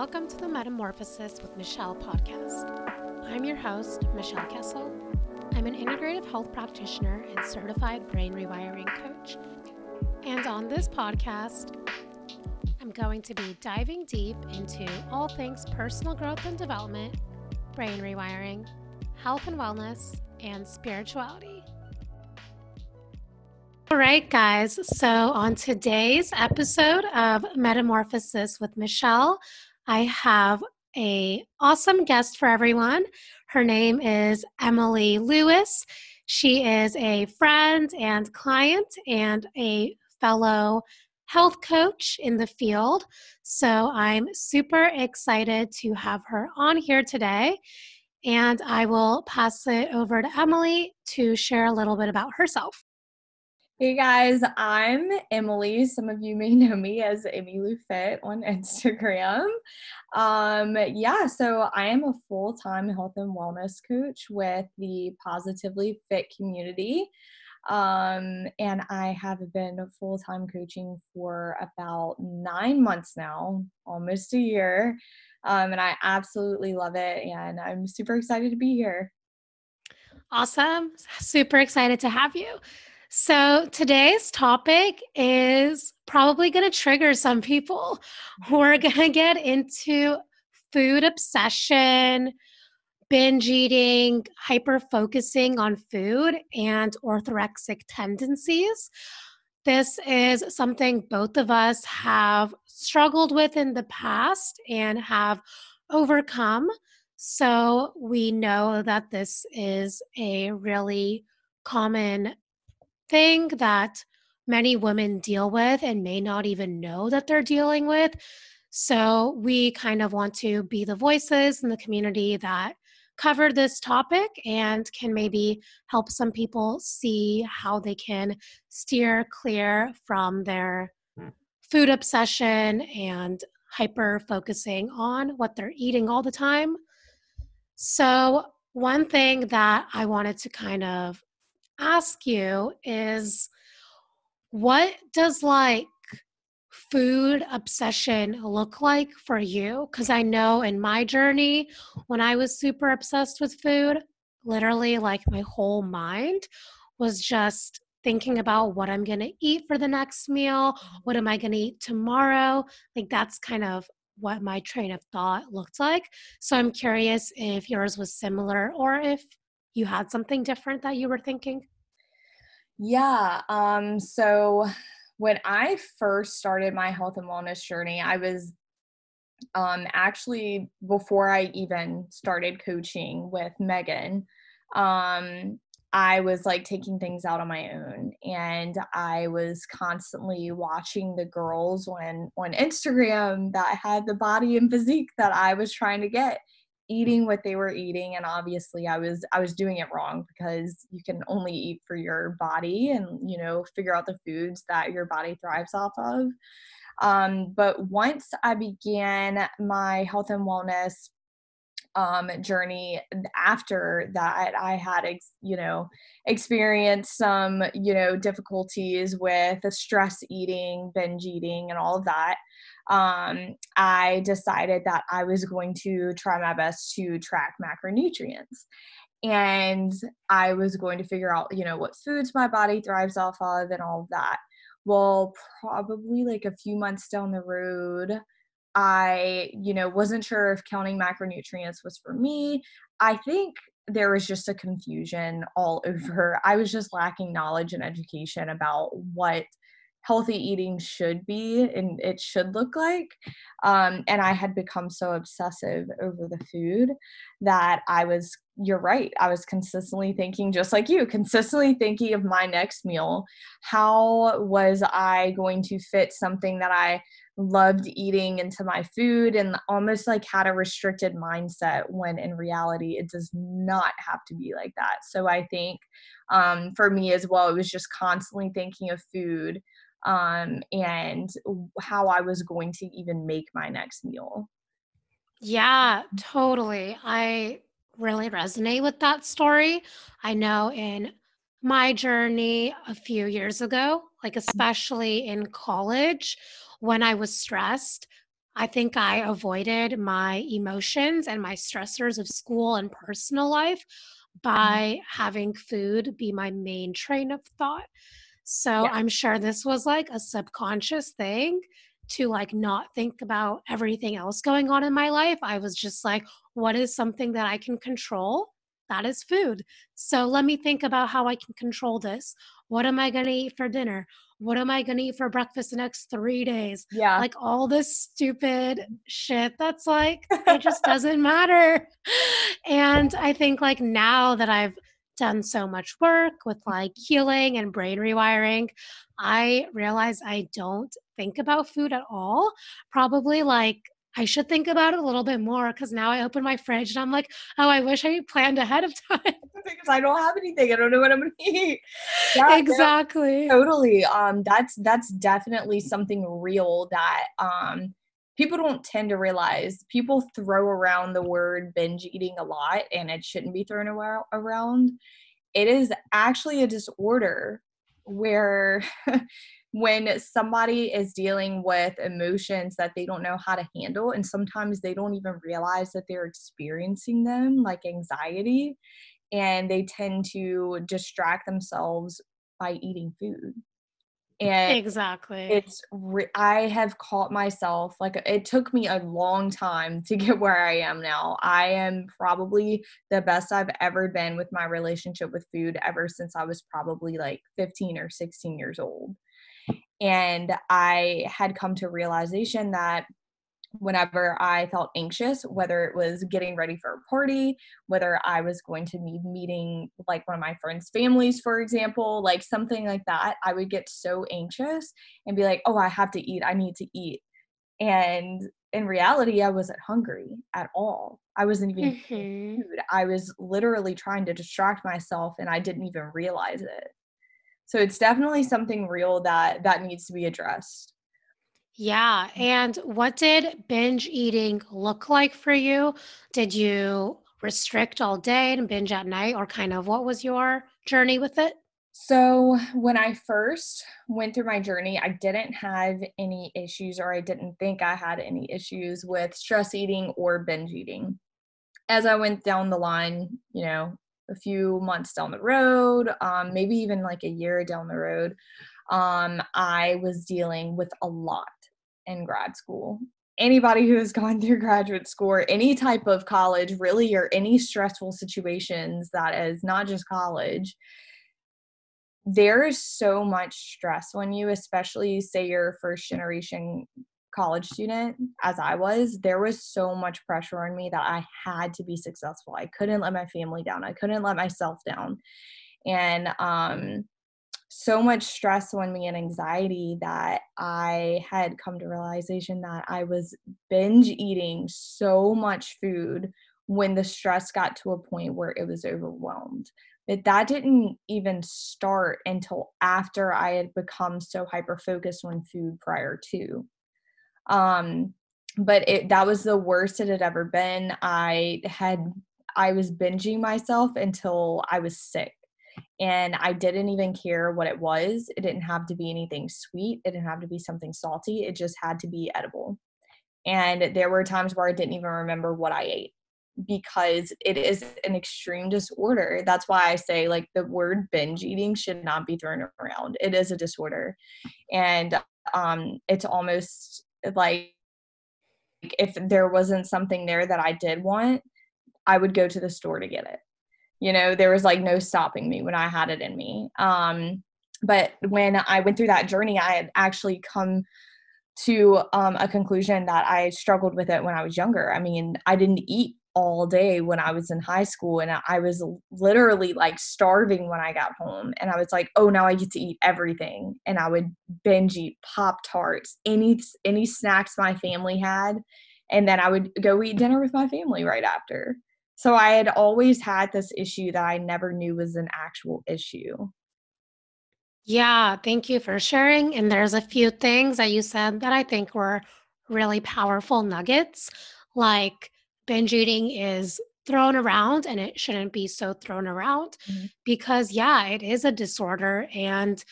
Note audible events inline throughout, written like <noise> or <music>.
Welcome to the Metamorphosis with Michelle podcast. I'm your host, Michelle Kessel. I'm an integrative health practitioner and certified brain rewiring coach. And on this podcast, I'm going to be diving deep into all things personal growth and development, brain rewiring, health and wellness, and spirituality. All right, guys. So, on today's episode of Metamorphosis with Michelle, I have a awesome guest for everyone. Her name is Emily Lewis. She is a friend and client and a fellow health coach in the field. So I'm super excited to have her on here today. And I will pass it over to Emily to share a little bit about herself. Hey guys, I'm Emily. Some of you may <laughs> know me as Emmy Lou Fit on <laughs> Instagram. Um, yeah, so I am a full time health and wellness coach with the Positively Fit community. Um, and I have been full time coaching for about nine months now, almost a year. Um, and I absolutely love it. And I'm super excited to be here. Awesome. Super excited to have you. So, today's topic is probably going to trigger some people. <laughs> We're going to get into food obsession, binge eating, hyper focusing on food, and orthorexic tendencies. This is something both of us have struggled with in the past and have overcome. So, we know that this is a really common thing that many women deal with and may not even know that they're dealing with. So, we kind of want to be the voices in the community that cover this topic and can maybe help some people see how they can steer clear from their hmm. food obsession and hyper focusing on what they're eating all the time. So, one thing that I wanted to kind of ask you is what does like food obsession look like for you? Because I know in my journey, when I was super obsessed with food, literally like my whole mind was just thinking about what I'm going to eat for the next meal. What am I going to eat tomorrow? Like that's kind of what my train of thought looked like. So I'm curious if yours was similar or if you had something different that you were thinking? Yeah. Um, so when I first started my health and wellness journey, I was um, actually before I even started coaching with Megan, um, I was like taking things out on my own and I was constantly watching the girls on on Instagram that had the body and physique that I was trying to get eating what they were eating and obviously i was i was doing it wrong because you can only eat for your body and you know figure out the foods that your body thrives off of. Um, but once i began my health and wellness um, journey after that i had ex- you know experienced some you know difficulties with stress eating binge eating and all of that um, I decided that I was going to try my best to track macronutrients. And I was going to figure out, you know, what foods my body thrives off of and all of that. Well, probably like a few months down the road, I, you know, wasn't sure if counting macronutrients was for me. I think there was just a confusion all <laughs> over. I was just lacking knowledge and education about what healthy eating should be and it should look like. Um, and I had become so obsessive over the food that I was, you're right, I was consistently thinking, just like you, consistently thinking of my next meal. How was I going to fit something that I loved eating into my food and almost like had a restricted mindset when in reality it does not have to be like that. So I think um, for me as well, it was just constantly thinking of food um, and how I was going to even make my next meal. Yeah, totally. I really resonate with that story. I know in my journey a few years ago, like especially in college, when I was stressed, I think I avoided my emotions and my stressors of school and personal life mm-hmm. by having food be my main train of thought. So yeah. I'm sure this was like a subconscious thing to like not think about everything else going on in my life. I was just like, what is something that I can control? That is food. So let me think about how I can control this. What am I going to eat for dinner? What am I going to eat for breakfast the next three days? Yeah. Like all this stupid mm-hmm. shit that's like, it just <laughs> doesn't matter. And I think like now that I've done so much work with mm-hmm. like healing and brain rewiring, I realize I don't think about food at all. Probably like I should think about it a little bit more because now I open my fridge and I'm like, oh, I wish I planned ahead of <laughs> time. <laughs> because I don't have anything. I don't know what I'm gonna eat. <laughs> Yeah, exactly. totally. Um, that's that's definitely something real that um people don't tend to realize. People throw around the word binge eating a lot, and it shouldn't be thrown around. It is actually a disorder where when somebody is dealing with emotions that they don't know how to handle and sometimes they don't even realize that they're experiencing them like anxiety and they tend to distract themselves by eating food. And exactly. it's re- i have caught myself like it took me a long time to <laughs> get where i am now. I am probably the best i've ever been with my relationship with food ever since i was probably like 15 or 16 years old and I had come to realization that whenever I felt anxious, whether it was getting ready for a party, whether I was going to be meeting like one of my friends' families, for example, like something like that, I would get so anxious and be like, oh, I have to eat, I need to eat. And in reality, I wasn't hungry at all. I wasn't even mm-hmm. food. I was literally trying to distract myself and I didn't even realize it so it's definitely something real that that needs to be addressed. Yeah and what did binge eating look like for you? Did you restrict all day and binge at night or kind of what was your journey with it? So, when I first went through my journey, I didn't have any issues, or I didn't think I had any issues with stress eating or binge eating. As I went down the line, you know, a few months down the road, um, maybe even like a year down the road, um, I was dealing with a lot in grad school. Anybody who has gone through graduate school or any type of college, really, or any stressful situations that is not just college, there is so much stress on you, especially say you're first generation college student as I was, there was so much pressure on me that I had to be successful. I couldn't let my family down. I couldn't let myself down. And um so much stress on me and anxiety that I had come to realization that I was binge eating so much food when the stress got to a point where it was overwhelmed. But that didn't even start until after I had become so hyper focused on food prior to. Um, but it that was the worst it had ever been. I had I was binging myself until I was sick. And I didn't even care what it was. It didn't have to be anything sweet. It didn't have to be something salty. It just had to be edible. And there were times where I didn't even remember what I ate because it is an extreme disorder. That's why I say like the word binge eating should not be thrown around. It is a disorder. And um it's almost like if there wasn't something there that I did want, I would go to the store to get it. You know, there was like no stopping me when I had it in me. Um, but when I went through that journey, I had actually come to um, a conclusion that I struggled with it when I was younger. I mean, I didn't eat all day when I was in high school and I was literally like starving when I got home and I was like, "Oh, now I get to eat everything." And I would binge eat Pop-Tarts, any any snacks my family had, and then I would go eat dinner with my family right after. So I had always had this issue that I never knew was an actual issue. Yeah, thank you for sharing and there's a few things that you said that I think were really powerful nuggets like binge eating is thrown around and it shouldn't be so thrown around mm-hmm. because yeah it is a disorder and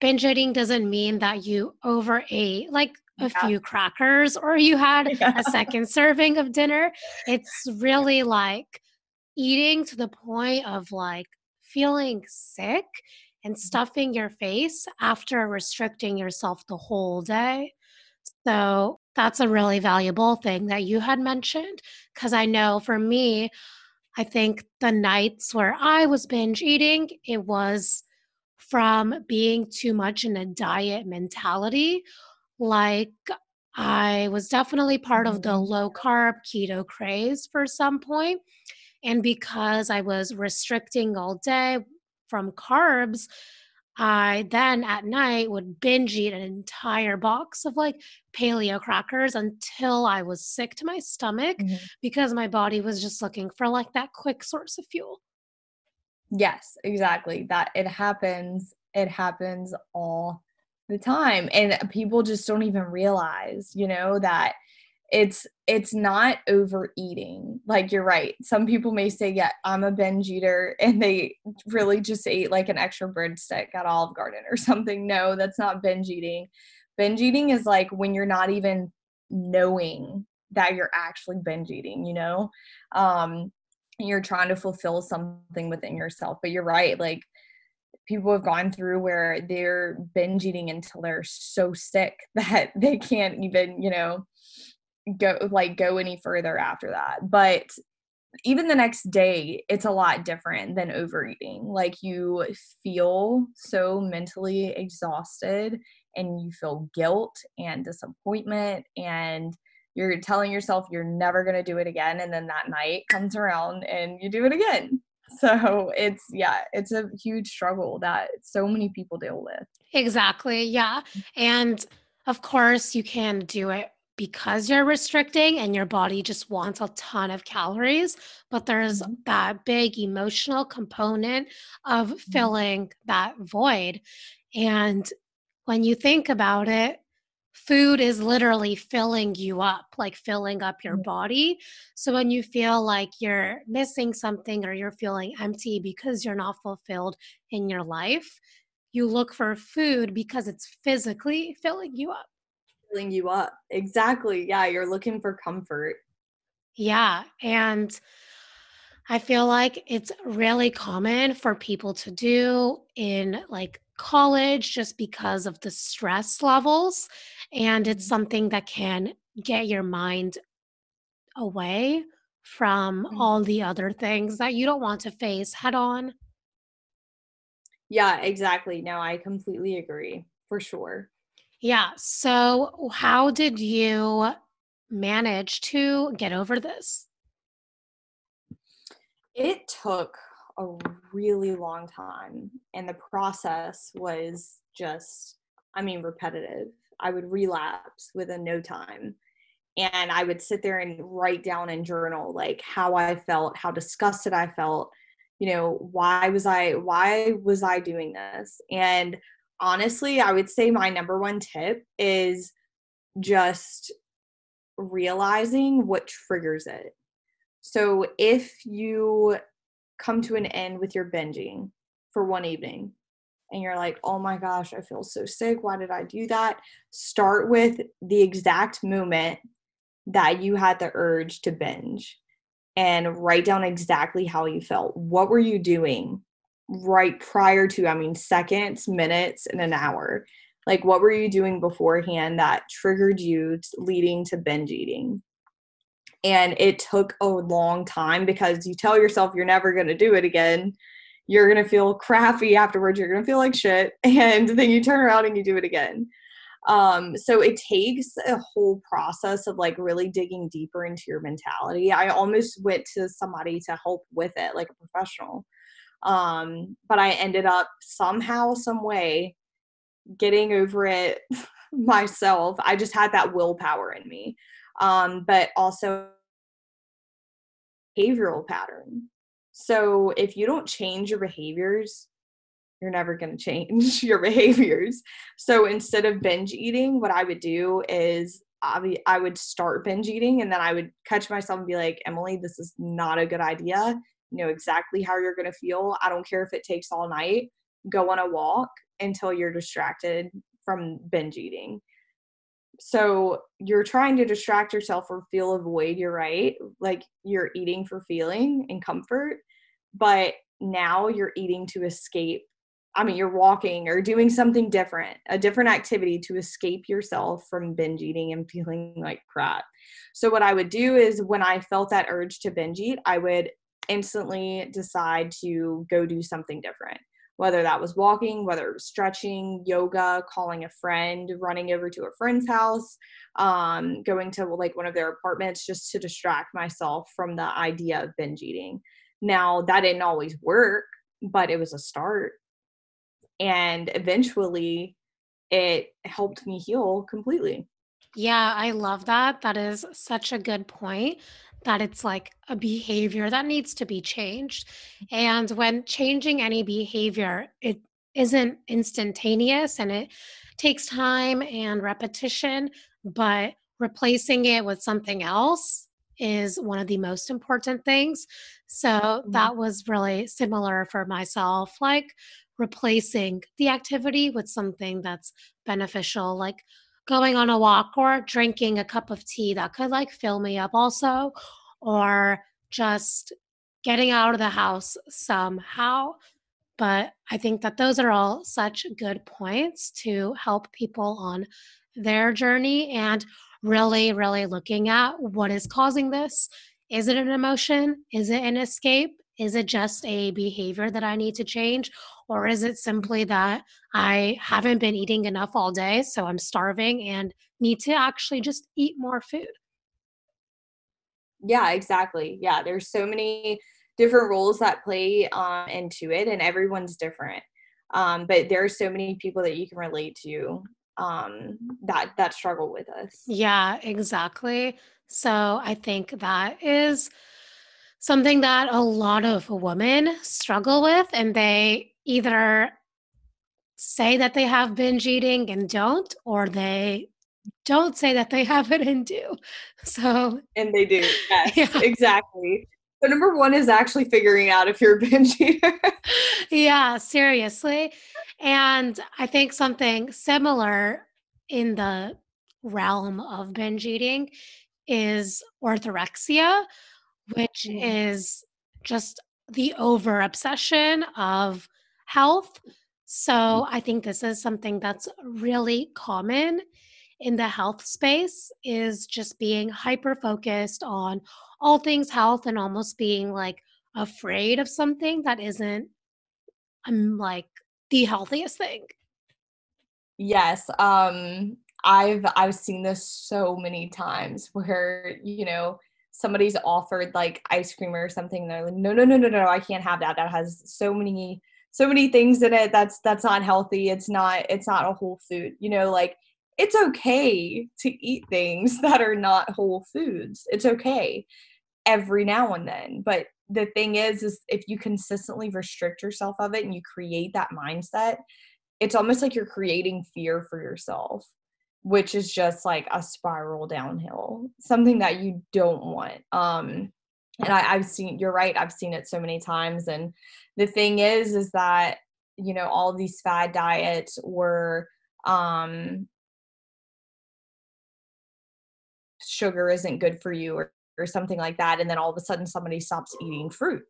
binge eating doesn't mean that you overate like a yeah. few crackers or you had <laughs> yeah. a second serving of dinner. It's really like eating to the point of like feeling sick and mm-hmm. stuffing your face after restricting yourself the whole day. So that's a really valuable thing that you had mentioned. Because I know for me, I think the nights where I was binge eating, it was from being too much in a diet mentality. Like I was definitely part of the mm-hmm. low carb keto craze for some point. And because I was restricting all day from carbs, I then at night would binge eat an entire box of like paleo crackers until I was sick to my stomach mm-hmm. because my body was just looking for like that quick source of fuel. Yes, exactly. That it happens. It happens all the time. And people just don't even realize, you know, that it's it's not overeating. Like you're right. Some people may say yeah i'm a binge eater and they really just ate like an extra breadstick at olive garden or <laughs> something. No that's not binge eating. Binge eating is like when you're not even knowing that you're actually binge eating you know? Um you're trying to fulfill something within yourself. But you're right like people have gone through where they're binge eating until they're so sick <laughs> that they can't even you know go like go any further after that. But even the next day it's a lot different than overeating. Like you feel so mentally exhausted and you feel guilt and disappointment and you're telling yourself you're never going to do it again and then that night comes around and you do it again. <laughs> So it's yeah it's a huge struggle that so many people deal with. Exactly yeah. And of course you can do it because you're restricting and your body just wants a ton of calories, but there's mm-hmm. that big emotional component of mm-hmm. filling that void. And when you think about it, food is literally filling you up, like filling up your body. So when you feel like you're missing something or you're feeling empty because you're not fulfilled in your life, you look for food because it's physically filling you up filling you up. Exactly. Yeah, you're looking for comfort. Yeah, and I feel like it's really common for people to do in like college just because of the stress levels and it's mm-hmm. something that can get your mind away from mm-hmm. all the other things that you don't want to face head on. Yeah, exactly. No, I completely agree for sure. Yeah. So, how did you manage to get over this? It took a really long time, and the process was just, I mean, repetitive. I would relapse within no time. And I would sit there and write down in journal like how I felt, how disgusted I felt, you know, why was I why was I doing this? And honestly, I would say my number one tip is just realizing what triggers it. So if you come to an end with your binging for one evening and you're like, oh my gosh, I feel so sick. Why did I do that? Start with the exact moment that you had the urge to binge and write down exactly how you felt. What were you doing? Right prior to, I mean, seconds, minutes, and an hour? Like, what were you doing beforehand that triggered you leading to binge eating? And it took a long time because you tell yourself you're never going to do it again. You're going to feel crappy afterwards. You're going to feel like shit. <laughs> And then you turn around and you do it again. Um, so it takes a whole process of like really digging deeper into your mentality. I almost went to somebody to help with it, like a professional. Um, but I ended up somehow, some way getting over it <laughs> myself. I just had that willpower in me. Um, but also behavioral pattern. So if you don't change your behaviors, you're never going to change <laughs> your behaviors. So instead of binge eating, what I would do is I would start binge eating and then I would catch myself and be like, Emily, this is not a good idea know exactly how you're going to feel. I don't care if it takes all night. Go on a walk until you're distracted from binge eating. so you're trying to distract yourself or feel a void you're right like you're eating for feeling and comfort but now you're eating to escape i mean you're walking or doing something different a different activity to escape yourself from binge eating and feeling like crap so what i would do is when i felt that urge to binge eat i would instantly decide to go do something different whether that was walking, whether it was stretching, yoga, calling a friend, running over to a friend's house, um, going to like one of their apartments just to distract myself from the idea of binge eating. Now, that didn't always work, but it was a start. And eventually, it helped me heal completely. Yeah, I love that. That is such a good point that it's like a behavior that needs to be changed. And when changing any behavior, it isn't instantaneous and it takes time and repetition, but replacing it with something else is one of the most important things. So Mhm. that was really similar for myself, like replacing the activity with something that's beneficial, like going on a walk or drinking a cup of tea that could like fill me up also, or just getting out of the house somehow. But I think that those are all such good points to help people on their journey and really, really looking at what is causing this. Is it an emotion? Is it an escape? Is it just a behavior that I need to change? Or is it simply that I haven't been eating enough all day, so I'm starving and need to actually just eat more food? Yeah, exactly. Yeah, there's so many different roles that play um, into it, and everyone's different. Um, but there are so many people that you can relate to um, that that struggle with us. Yeah, exactly. So I think that is something that a lot of women struggle with, and they either say that they have binge eating and don't, or they don't say that they have it and do. <laughs> So, And they do. <laughs> Yes, yeah, exactly. So number one is actually figuring out if you're a binge eater. <laughs> yeah, seriously. And I think something similar in the realm of binge eating is orthorexia, which Mm, is just the over obsession of health. So I think this is something that's really common in the health space is just being hyper focused on all things health and almost being like afraid of something that isn't um, like the healthiest thing. Yes, um, I've I've seen this so many times where, you know, somebody's offered like ice cream or something, and they're like, no, no, no, no, no, I can't have that. That has so many so many things in it that's that's not healthy. It's not it's not a whole food. You know, like it's okay to eat things <laughs> that are not whole foods. It's okay every now and then. But the thing is, is if you consistently restrict yourself of it and you create that mindset, it's almost like you're creating fear for yourself, which is just like a spiral downhill, something that you don't want. Um, and I, I've seen, you're right, I've seen it so many times. And the thing is, is that, you know, all these fad diets were, um, sugar isn't good for you or, or something like that. And then all of a sudden somebody stops eating fruit.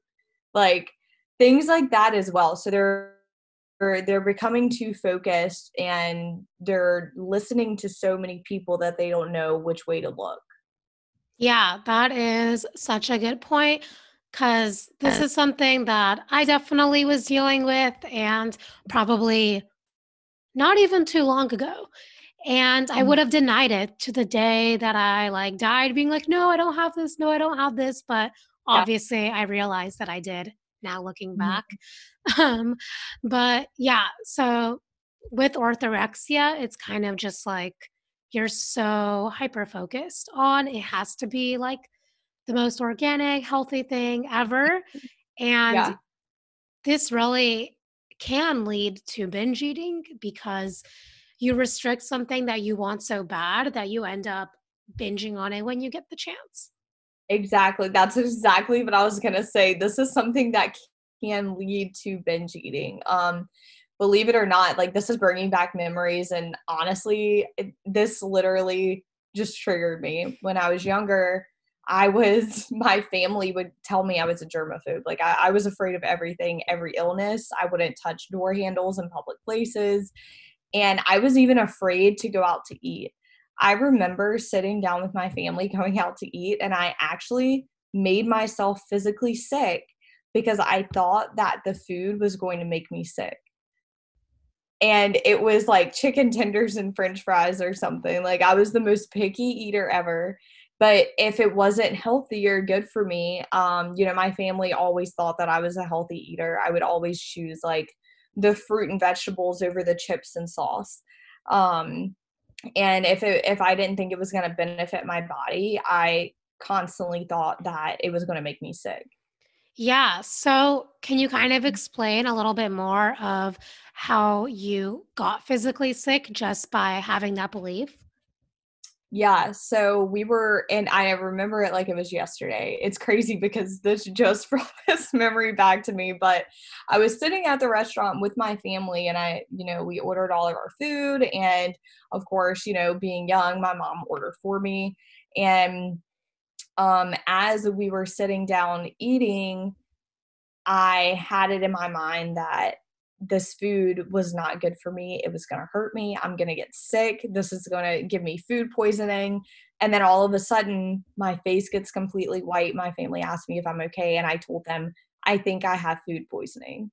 Like things like that as well. So they're they're becoming too focused and they're listening to so many people that they don't know which way to look. Yeah, that is such a good point because this is something that I definitely was dealing with and probably not even too long ago. And I Mhm. would have denied it to the day that I like died, being like, no, I don't have this. No, I don't have this. But Yeah. obviously, I realized that I did now looking back. Mhm. <laughs> Um, but yeah, so with orthorexia, it's kind of just like you're so hyper focused on it has to be like the most organic, healthy thing ever. <laughs> And Yeah, this really can lead to binge eating because you restrict something that you want so bad that you end up binging on it when you get the chance. Exactly. That's <laughs> exactly what I was gonna say. This is something that can lead to binge eating. Um, believe it or not, like this is bringing back memories. And honestly, it, this literally just triggered me when I was younger. I was, <laughs> my family would tell me I was a germaphobe. Like I, I was afraid of everything, every illness. I wouldn't touch door handles in public places. And I was even afraid to go out to eat. I remember sitting down with my family <laughs> going out to eat, and I actually made myself physically sick because I thought that the food was going to make me sick. And it was like chicken tenders and french fries or something. Like I was the most picky eater ever. But if it wasn't healthy or good for me, um, you know, my family always thought that I was a healthy eater. I would always choose like the fruit and vegetables over the chips and sauce. Um, and if it, if I didn't think it was going to benefit my body, I constantly thought that it was going to make me sick. Yeah. So, can you kind of explain a little bit more of how you got physically sick just by having that belief? Yeah, so we were, and I remember it like it was yesterday. It's crazy because this just <laughs> brought this memory back to me. But I was sitting at the restaurant with my family, and I, you know, we ordered all of our food. And of course, you know, being young, my mom ordered for me. And um, as we were sitting down eating, I had it in my mind that this food was not good for me. It was going to hurt me. I'm going to get sick. This is going to give me food poisoning. And then all of a sudden, my face gets completely white. My family asked me if I'm okay. And I told them, I think I have food poisoning.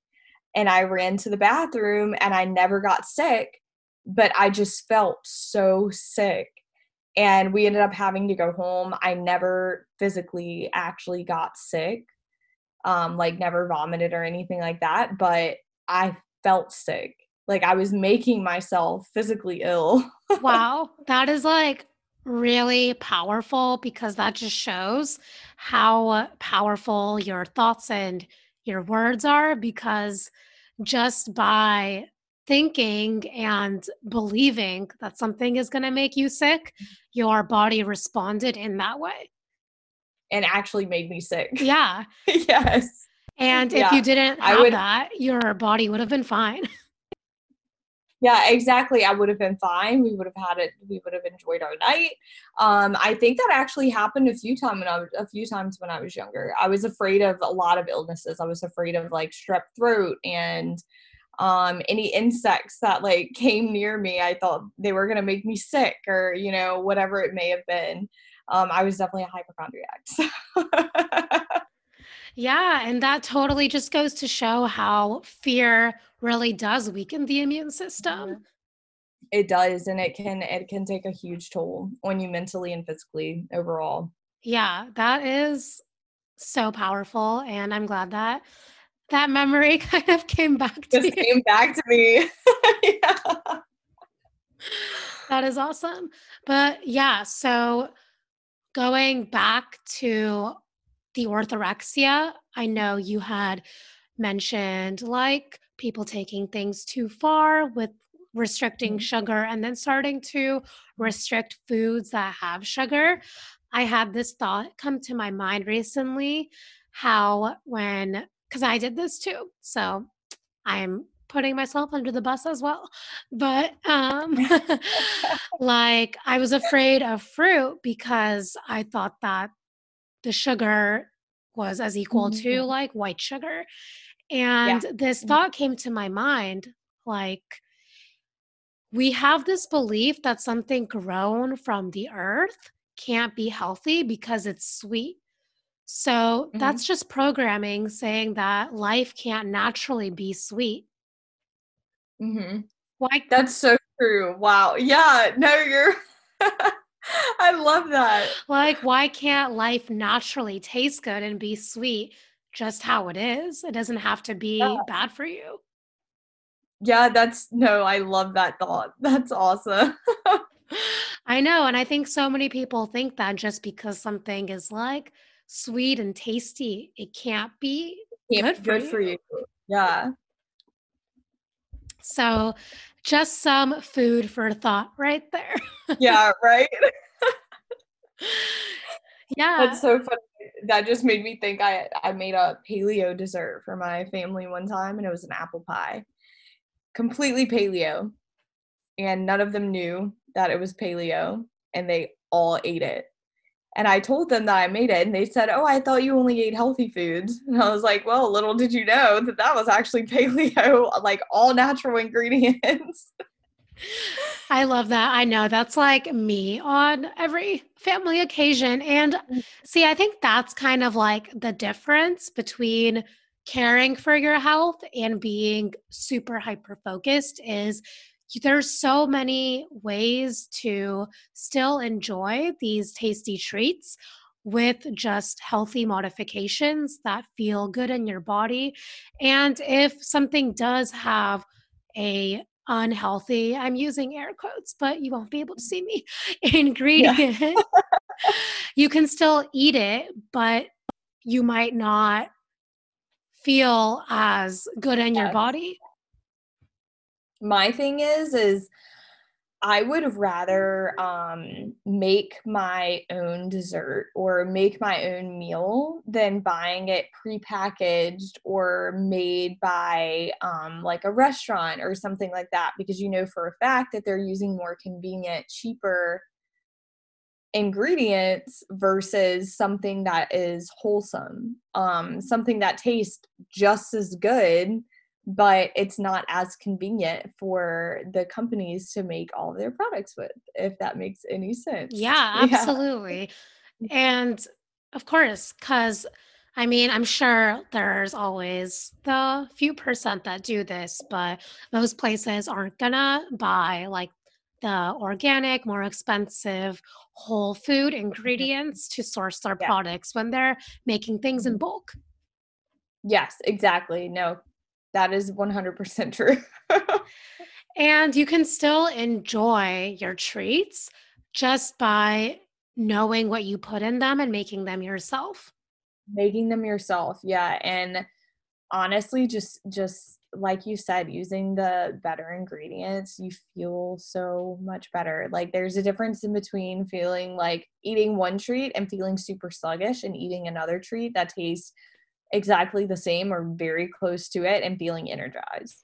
And I ran to the bathroom and I never got sick, but I just felt so sick. And we ended up having to go home. I never physically actually got sick, um, like never vomited or anything like that. But I felt sick. Like I was making myself physically ill. <laughs> wow. That is like really powerful because that just shows how powerful your thoughts and your words are because just by thinking and believing that something is going to make you sick, your body responded in that way. And actually made me sick. Yeah. <laughs> yes. And yeah, if you didn't have I would, that, your body would have been fine. <laughs> yeah, exactly. I would have been fine. We would have had it. We would have enjoyed our night. Um, I think that actually happened a few times when I was a few times when I was younger. I was afraid of a lot of illnesses. I was afraid of like strep throat and um, any insects that like <laughs> came near me. I thought they were gonna make me sick or you know whatever it may have been. Um, I was definitely a hypochondriac. <laughs> So. Yeah, and that totally just goes to show how fear really does weaken the immune system. It does and it can it can take a huge toll on you mentally and physically overall. Yeah, that is so powerful and I'm glad that that memory <laughs> kind of came back to Just you. came back to me. <laughs> yeah. That is awesome. But yeah, so going back to the orthorexia, I know you had mentioned like people taking things too far with restricting mm-hmm. sugar and then starting to restrict foods that have sugar. I had this thought come to my mind recently how when because I did this too. So I'm putting myself under the bus as well. But um <laughs> <laughs> like I was afraid of fruit because I thought that the sugar was as equal mm-hmm. to like white sugar. And yeah. this mm-hmm. thought came to my mind like, we have this belief that something grown from the earth can't be healthy because it's sweet. So mm-hmm. that's just programming saying that life can't naturally be sweet. Mm-hmm. Why? That's so true. Wow. Yeah. No, you're. <laughs> <laughs> I love that. Like, why can't life naturally taste good and be sweet just how it is? It doesn't have to be yeah. bad for you. Yeah, that's no, I love that thought. <laughs> That's awesome. <laughs> I know. And I think so many people think that just because something is like sweet and tasty, it can't be can't good, be good you. for you. Yeah. So, just some food for thought right there. yeah, right. <laughs> yeah. That's so funny. That just made me think I I made a paleo dessert for my family one time and it was an apple pie. completely paleo, and none of them knew that it was paleo, and they all ate it. And I told them that I made it, and they said, Oh, I thought you only ate healthy foods. <laughs> And I was like, Well, little did you know that that was actually paleo, <laughs> like all natural ingredients. <laughs> I love that. I know that's like me on every family occasion. And mm. see, I think that's kind of like the difference between caring for your health and being super hyper focused is there's so many ways to still enjoy these tasty treats with just healthy modifications that feel good in your body. And if something does have a unhealthy, I'm using air quotes, but you won't be able to see me, <laughs> ingredient, yeah. <laughs> you can still eat it, but you might not feel as good in your body. My thing is, is I would rather um, make my own dessert or make my own meal than buying it prepackaged or made by um, like a restaurant or something like that because you know for a fact that they're using more convenient, cheaper ingredients versus something that is wholesome, um, something that tastes just as good but it's not as convenient for the companies to make all their products with if that makes any sense yeah <laughs> absolutely yeah. <laughs> and of course because i mean i'm sure there's always the few percent that do this but most places aren't gonna buy like the organic more expensive whole food mm-hmm. ingredients to source their yeah. products when they're making things in mm-hmm. bulk yes exactly no that is 100% true. <laughs> and you can still enjoy your treats just by knowing what you put in them and making them yourself. Making them yourself. Yeah, and honestly just just like you said using the better ingredients you feel so much better like there's a difference in between feeling like eating one treat and feeling super sluggish and eating another treat that tastes exactly the same or very close to it and feeling energized.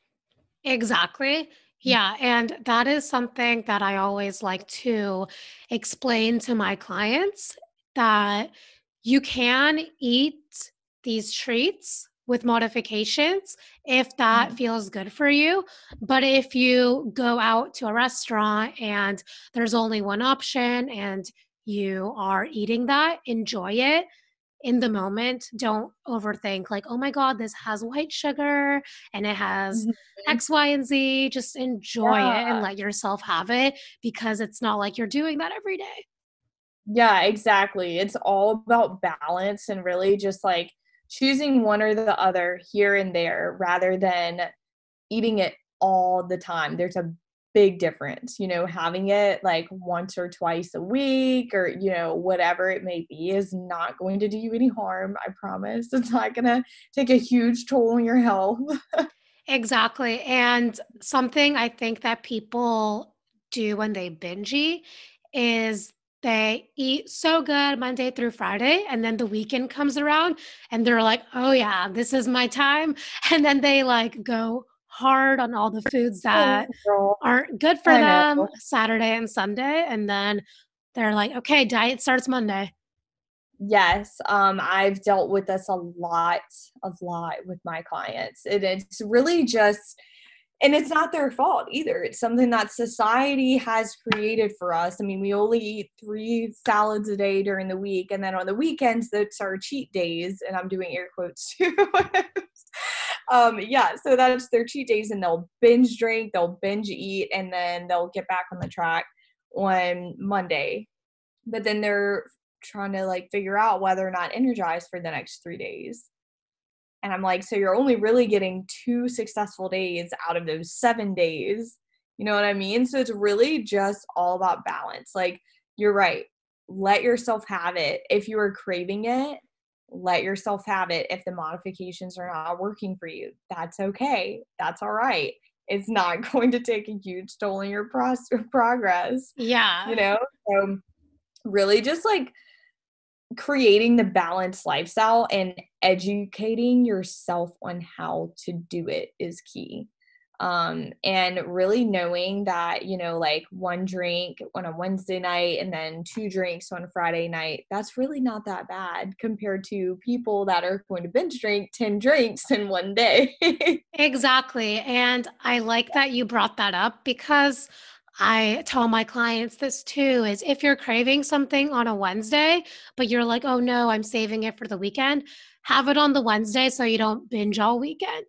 Exactly. Mm. Yeah. And that is something that I always like to explain to my clients that you can eat these treats with modifications if that mm-hmm. feels good for you. But if you go out to a restaurant and there's only one option and you are eating that, enjoy it in the moment don't overthink like oh my god this has white sugar and it has mm-hmm. x y and z just enjoy yeah. it and let yourself have it because it's not like you're doing that every day yeah exactly it's all about balance and really just like choosing one or the other here and there rather than eating it all the time there's a big difference you know having it like once or twice a week or you know whatever it may be is not going to do you any harm i promise it's not going to take a huge toll on your health <laughs> exactly and something i think that people do when they binge is they eat so good Monday through Friday, and then the weekend comes around and they're like, oh, yeah, this is my time. <laughs> And then they like go hard on all the foods <laughs> oh, that oh, aren't good for I them know. Saturday and Sunday. And then they're like, okay, diet starts Monday. Yes, um, I've dealt with this a lot, a lot with my clients. And it's really just, and it's not their fault either. It's something that society has created for us. I mean, we only eat three salads a day during the week, and then on the weekends, that's our cheat days. And I'm doing air quotes too. <laughs> um, yeah, so that's their cheat days, and they'll binge drink, they'll binge eat, and then they'll get back on the track on Monday. But then they're trying to like figure out whether or not energized for the next three days. And I'm like, so you're only really getting two successful days out of those seven days. You know what I mean? So it's really just all about balance. Like, you're right. Let yourself have it. If you are craving it, let yourself have it. If the modifications are not working for you, that's okay. That's all right. It's not <laughs> going to take a huge toll on your pro- progress. Yeah. You know? So, really just like creating the balanced lifestyle and educating yourself on how to do it is key. Um, and really knowing that you know like one drink on a wednesday night and then two drinks on friday night that's really not that bad compared to people that are going to binge drink 10 drinks in one day <laughs> exactly and i like that you brought that up because I tell my clients this too is if you're craving something on a Wednesday, but you're like, oh no, I'm saving it for the weekend, have it on the Wednesday so you don't binge all weekend.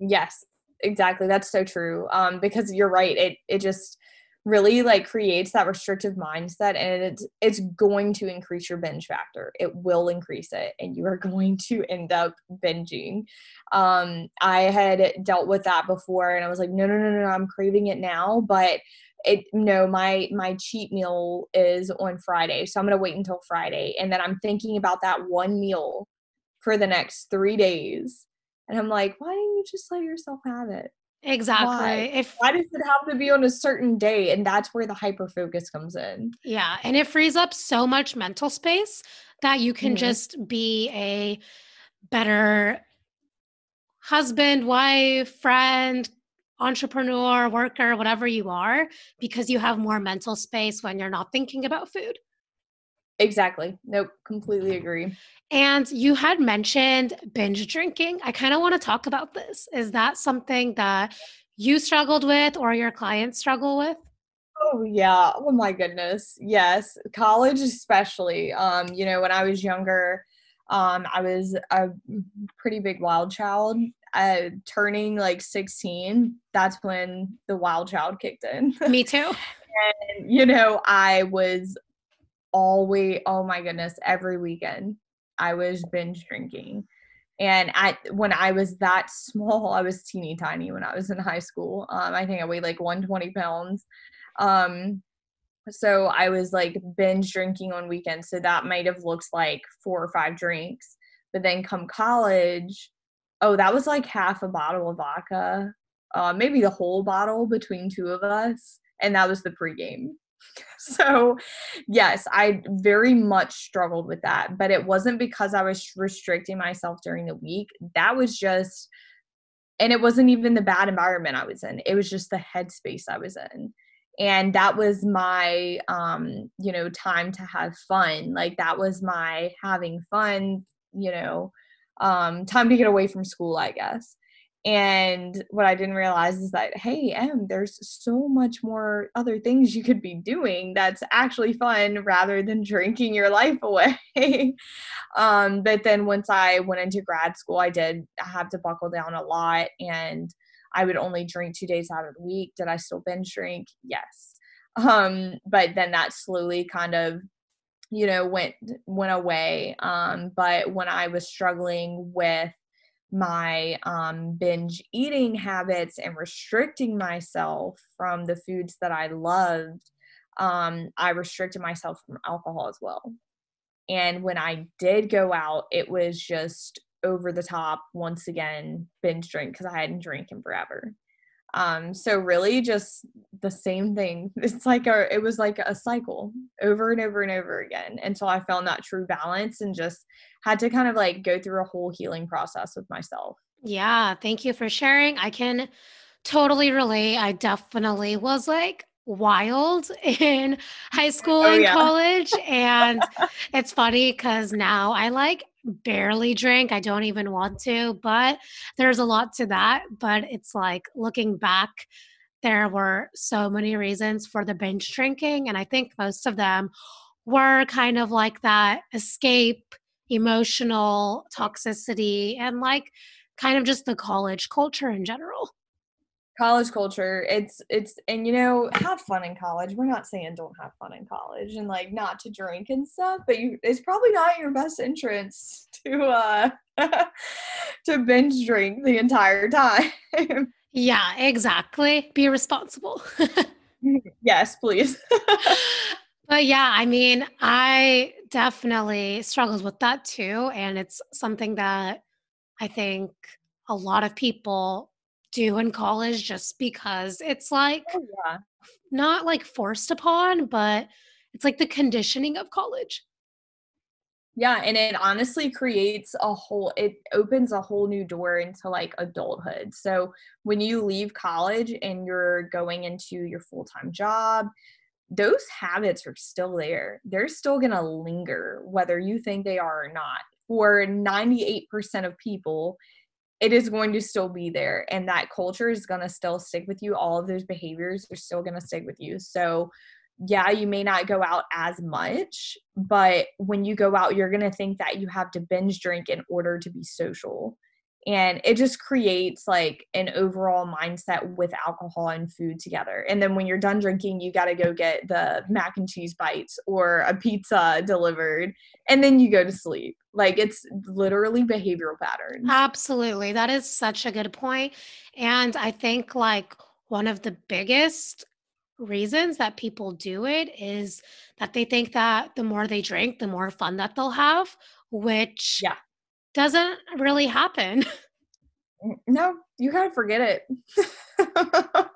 Yes, exactly that's so true um because you're right it it just really like creates that restrictive mindset and it's it's going to increase your binge factor it will increase it and you are <laughs> going to end up binging. Um i had dealt with that before and i was like no no no no i'm craving it now but it no my my cheat meal is on friday so i'm going to wait until friday and then i'm thinking about that one meal for the next 3 days and I'm like, why didn't you just let yourself have it? Exactly. Why? If why does it have to be on a certain day? And that's where the hyper focus comes in. Yeah. And it frees up so much mental space that you can mm-hmm. just be a better husband, wife, friend, entrepreneur, worker, whatever you are, because you have more mental space when you're not thinking about food. Exactly. Nope. Completely agree. And you had mentioned binge drinking. I kind of want to talk about this. Is that something that you struggled with or your clients struggle with? Oh yeah. Oh my goodness. Yes. College especially. Um, you know, when I was younger, um, I was a pretty big wild child. Uh, turning like 16, that's when the wild child kicked in. Me <laughs> too. and you know, I was always oh my goodness every weekend i was binge drinking. And at when i was that <laughs> small i was teeny tiny when i was in high school. Um, i think i weighed like 120 pounds. Um, so i was like binge drinking on weekends. So that might have looked like four or five drinks. But then come college oh that was like half a bottle of vodka uh, maybe the whole bottle between two of us. And that was the pregame <laughs> so yes i very much struggled with that but it wasn't because i was restricting myself during the week. That was just and it wasn't even the bad environment i was in it was just the headspace i was in. And that was my um you know time to have fun like that was my having fun you know um time to get away from school i guess and what I didn't realize is that, hey, Em, there's so much more other things you could be doing that's actually fun rather than drinking your life away. <laughs> um, but then once I went into grad school, I did have to buckle down a lot and I would only drink two days out of the week. Did I still binge drink? Yes. Um, but then that slowly kind of you know went went away um but when i was struggling with my um, binge eating habits and restricting myself from the foods that I loved, um, I restricted myself from alcohol as well. And when I did go out, it was just over the top once again binge drink because I hadn't drank in forever. Um, so really just the same thing. <laughs> It's like a it was like a cycle over and over and over again until I found that true balance and just had to kind of like go through a whole healing process with myself. Yeah, thank you for sharing. I can totally relate. I definitely was like wild <laughs> in high school oh, and yeah. <laughs> college. And it's funny because now I like barely drink. I don't even want to, but there's a lot to that. But it's like looking back, there were so many reasons for the binge drinking. And I think most of them were kind of like that escape, emotional toxicity, and like kind of just the college culture in general college culture it's it's and you know have fun in college. We're not saying don't have fun in college and like not to drink and stuff but you it's probably not your best interest <laughs> to uh <laughs> to binge drink the entire time. <laughs> Yeah exactly. Be responsible. Yes please. But yeah i mean i definitely struggled with that too and it's something that i think a lot of people do in college just because it's like oh, yeah. not like forced upon, but it's like the conditioning of college. Yeah, and it honestly creates a whole it opens a whole new door into like adulthood. So when you leave college and you're going into your full-time job, those habits are still there. They're still going to linger whether you think they are or not. For 98% of people, it is going to still be there and that culture is going to still stick with you. All of those behaviors are still going to stick with you. So yeah, you may not go out as much, but when you go out, you're going to think that you have to binge drink in order to be social. And it just creates like an overall mindset with alcohol and food together. And then when you're done drinking, you got to go get the mac and cheese bites or a pizza delivered, and then you go to sleep. Like it's literally behavioral patterns. Absolutely. That is such a good point. And I think like one of the biggest reasons that people do it is that they think that the more they drink, the more fun that they'll have, which yeah. Doesn't really happen. <laughs> Mm, no, you gotta forget it.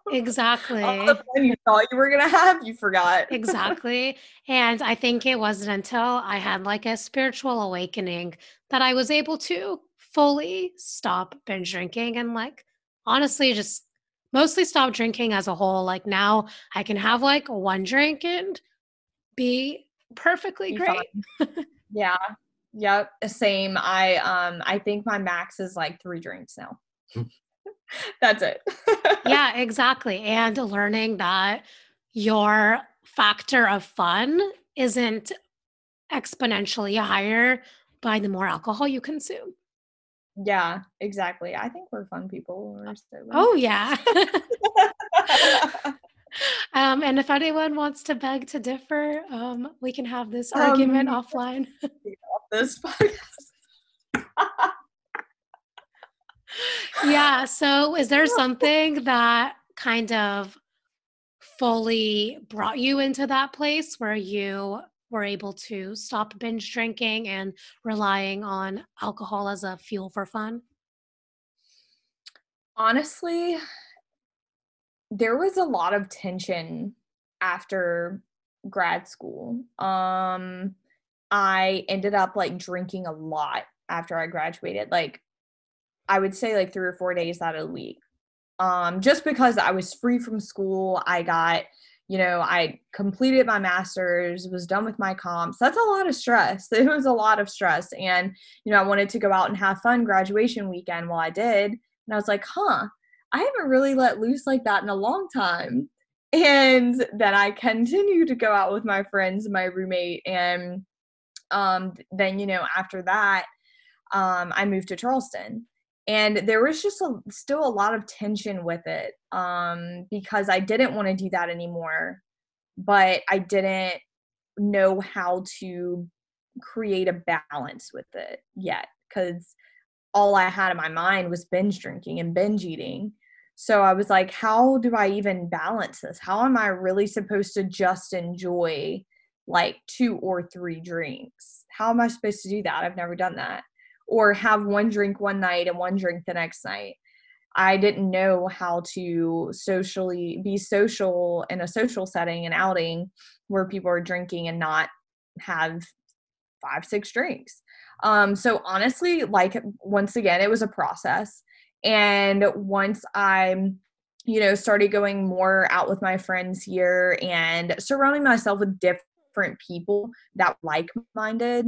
<laughs> exactly. All the fun you thought you were gonna have, you forgot. <laughs> exactly. And I think it wasn't until I had like a spiritual awakening that I was able to fully stop binge drinking and like honestly just mostly stop drinking as a whole. Like now I can have like one drink and be perfectly great. yeah. Yep. Same. I um I think my max is like three drinks now. <laughs> That's it. <laughs> yeah, exactly. And learning that your factor of fun isn't exponentially higher by the more alcohol you consume. Yeah, exactly. I think we're fun people. We're so oh yeah. <laughs> um, and if anyone wants to beg to differ, um, we can have this argument um, offline. off this <laughs> podcast. yeah. So, is there <laughs> something that kind of fully brought you into that place where you were able to stop binge drinking and relying on alcohol as a fuel for fun? Honestly, there was a lot of tension after grad school. Um I ended up like drinking a lot after I graduated. Like I would say like 3 or 4 days out of the week. Um just because I was free from school, I got you know, I completed my master's, was done with my comps. That's a lot of stress. <laughs> It was a lot of stress. And, you know, I wanted to go out and have fun graduation weekend. Well, I did. And I was like, huh, I haven't really let loose like that in a long time. And then I continued to go out with my friends, my roommate. And um, then, you know, after that, um, I moved to Charleston and there was just a, still a lot of tension with it um, because I didn't want to do that anymore, but I didn't know how to create a balance with it yet because all I had in my mind was binge drinking and binge eating. So I was like, how do I even balance this? How am I really supposed to just enjoy like two or three drinks? How am I supposed to do that? I've never done that or have one drink one night and one drink the next night. I didn't know how to socially be social in a social setting and outing where people are drinking and not have five, six drinks. Um, so honestly, like once again, it was a process. And once I, you know, started going more out with my friends here and surrounding myself with different people that like minded,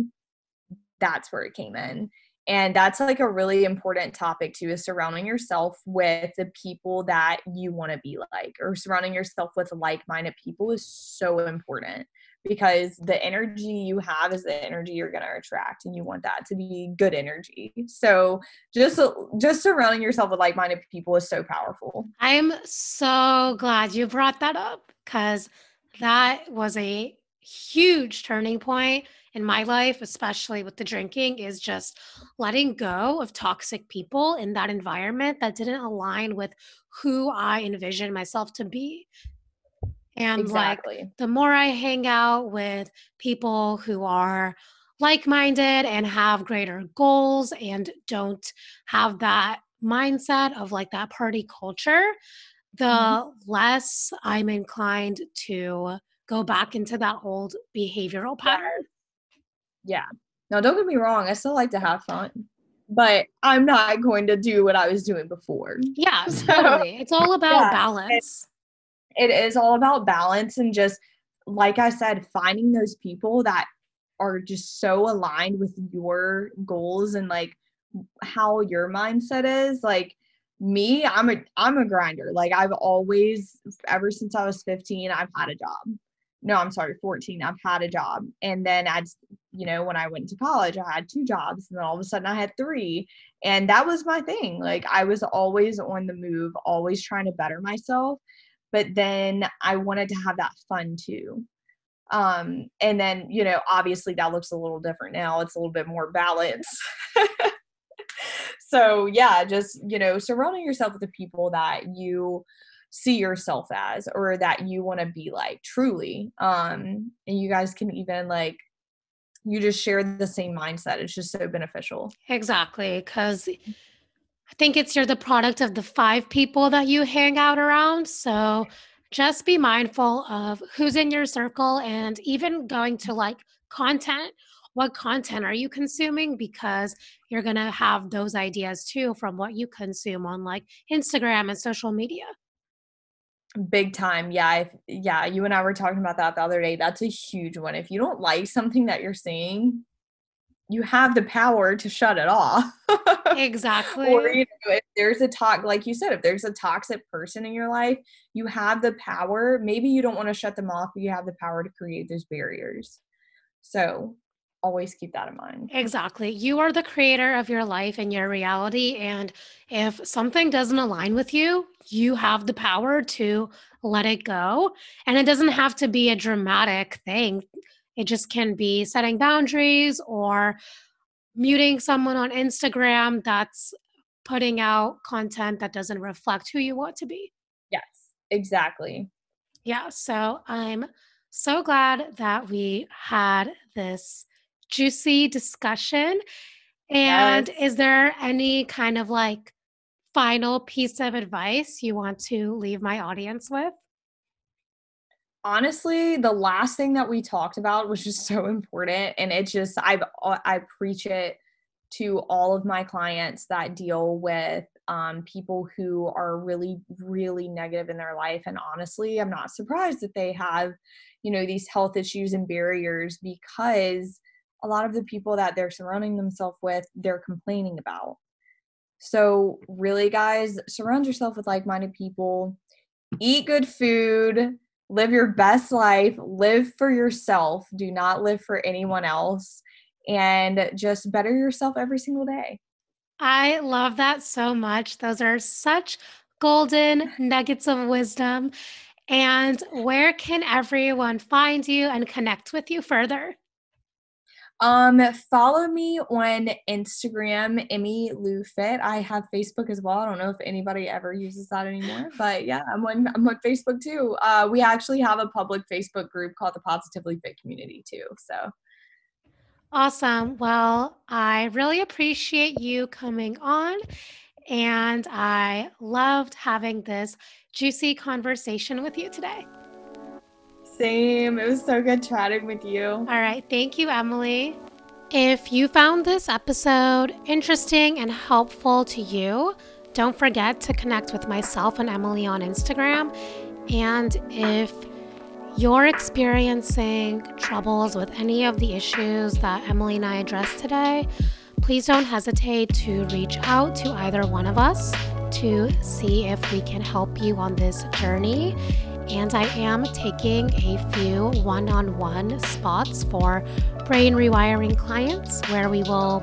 that's where it came in. And that's like a really important topic too is surrounding yourself with the people that you want to be like or surrounding yourself with like-minded people is so important because the energy you have is the energy you're going to attract and you want that to be good energy. So just just surrounding yourself with like-minded people is so powerful. I am so glad you brought that up because that was a huge turning point in my life, especially with the drinking, is just letting go of toxic people in that environment that didn't align with who I envisioned myself to be. And exactly. like the more I hang out with people who are like minded and have greater goals and don't have that mindset of like that party culture, the mm-hmm. less I'm inclined to go back into that old behavioral pattern. Yeah, Now, don't get me wrong, I still like to have fun, but I'm not going to do what I was doing before. Yeah, <laughs> so, totally. It's all about yeah, balance. It, it is all about balance and just, like I said, finding those people that are just so aligned with your goals and like how your mindset is. Like, me i'm a i'm a grinder like i've always ever since i was 15 i've had a job no i'm sorry 14 i've had a job. And then as you know when i went to college i had two jobs and then all of a sudden i had three. And that was my thing like i was always on the move always trying to better myself but then i wanted to have that fun too. Um and then you know obviously that looks a little different now it's a little bit more balanced. <laughs> So yeah just you know surrounding yourself with the people that you see yourself as or that you want to be like truly um and you guys can even like you just share the same mindset it's just so beneficial. Exactly because i think it's you're the product of the five people that you hang out around so just be mindful of who's in your circle and even going to like content. What content are you consuming? Because you're going to have those ideas too from what you consume on like Instagram and social media. Big time. Yeah. I, yeah. You and I were talking about that the other day. That's a huge one. If you don't like something that you're seeing, you have the power to shut it off. <laughs> exactly. or you know, if there's a talk, like you said, if there's a toxic person in your life, you have the power. Maybe you don't want to shut them off, but you have the power to create those barriers. So always keep that in mind. Exactly. You are the creator of your life and your reality. And if something doesn't align with you, you have the power to let it go. And it doesn't have to be a dramatic thing, it just can be setting boundaries or muting someone on Instagram that's putting out content that doesn't reflect who you want to be. Yes, exactly. Yeah. So I'm so glad that we had this juicy discussion. And yes. is there any kind of like final piece of advice you want to leave my audience with? Honestly, the last thing that we talked about was just so important and it just I've uh, I preach it to all of my clients that deal with um, people who are really really negative in their life and honestly i'm not surprised that they have you know these health issues and barriers because a lot of the people that they're surrounding themselves with, they're complaining about. So, really, guys, surround yourself with like minded people, eat good food, live your best life, live for yourself, do not live for anyone else, and just better yourself every single day. I love that so much. Those are such golden nuggets of wisdom. And where can everyone find you and connect with you further? Um, follow me on Instagram, Emmy Lou Fit. I have Facebook as well. I don't know if anybody ever uses that anymore, but yeah, I'm on I'm on Facebook too. Uh, we actually have a public Facebook group called the Positively Fit Community too. So awesome. Well, I really appreciate you coming on. And I loved having this juicy conversation with you today. Same. It was so good chatting with you. All right. Thank you, Emily. If you found this episode interesting and helpful to you, don't forget to connect with myself and Emily on Instagram. And if you're experiencing troubles with any of the issues that Emily and I addressed today, please don't hesitate to reach out to either one of us to see if we can help you on this journey and I am taking a few one on one spots for brain rewiring clients where we will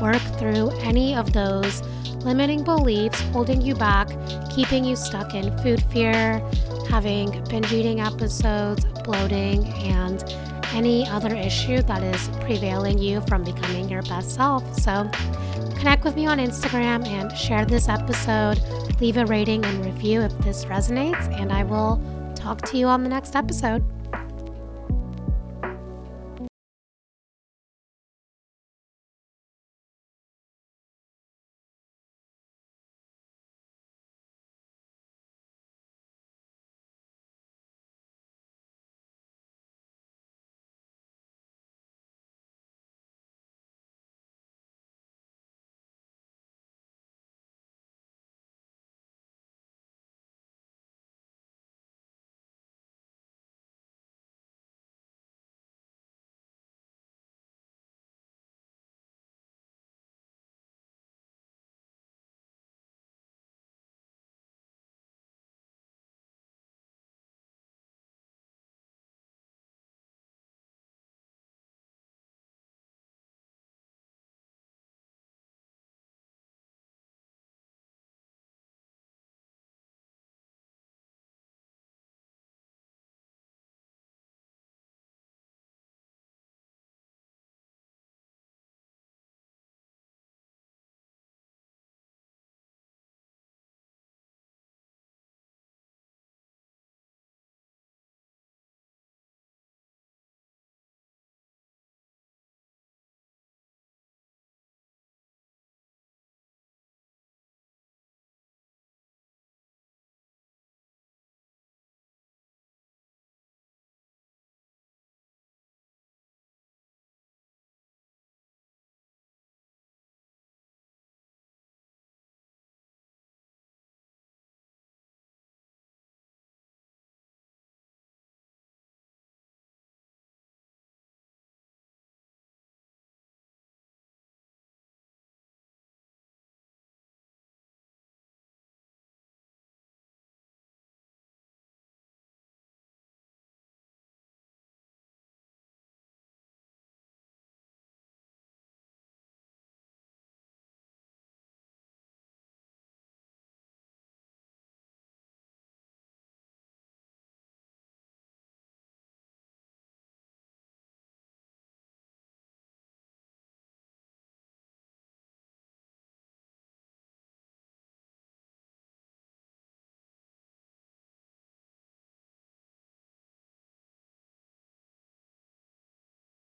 work through any of those limiting beliefs holding you back, keeping you stuck in food fear, having binge eating episodes, bloating, and any other issue that is prevailing you from becoming your best self. So, connect with me on Instagram and share this episode. Leave a rating and review if this resonates, and I will talk to you on the next episode.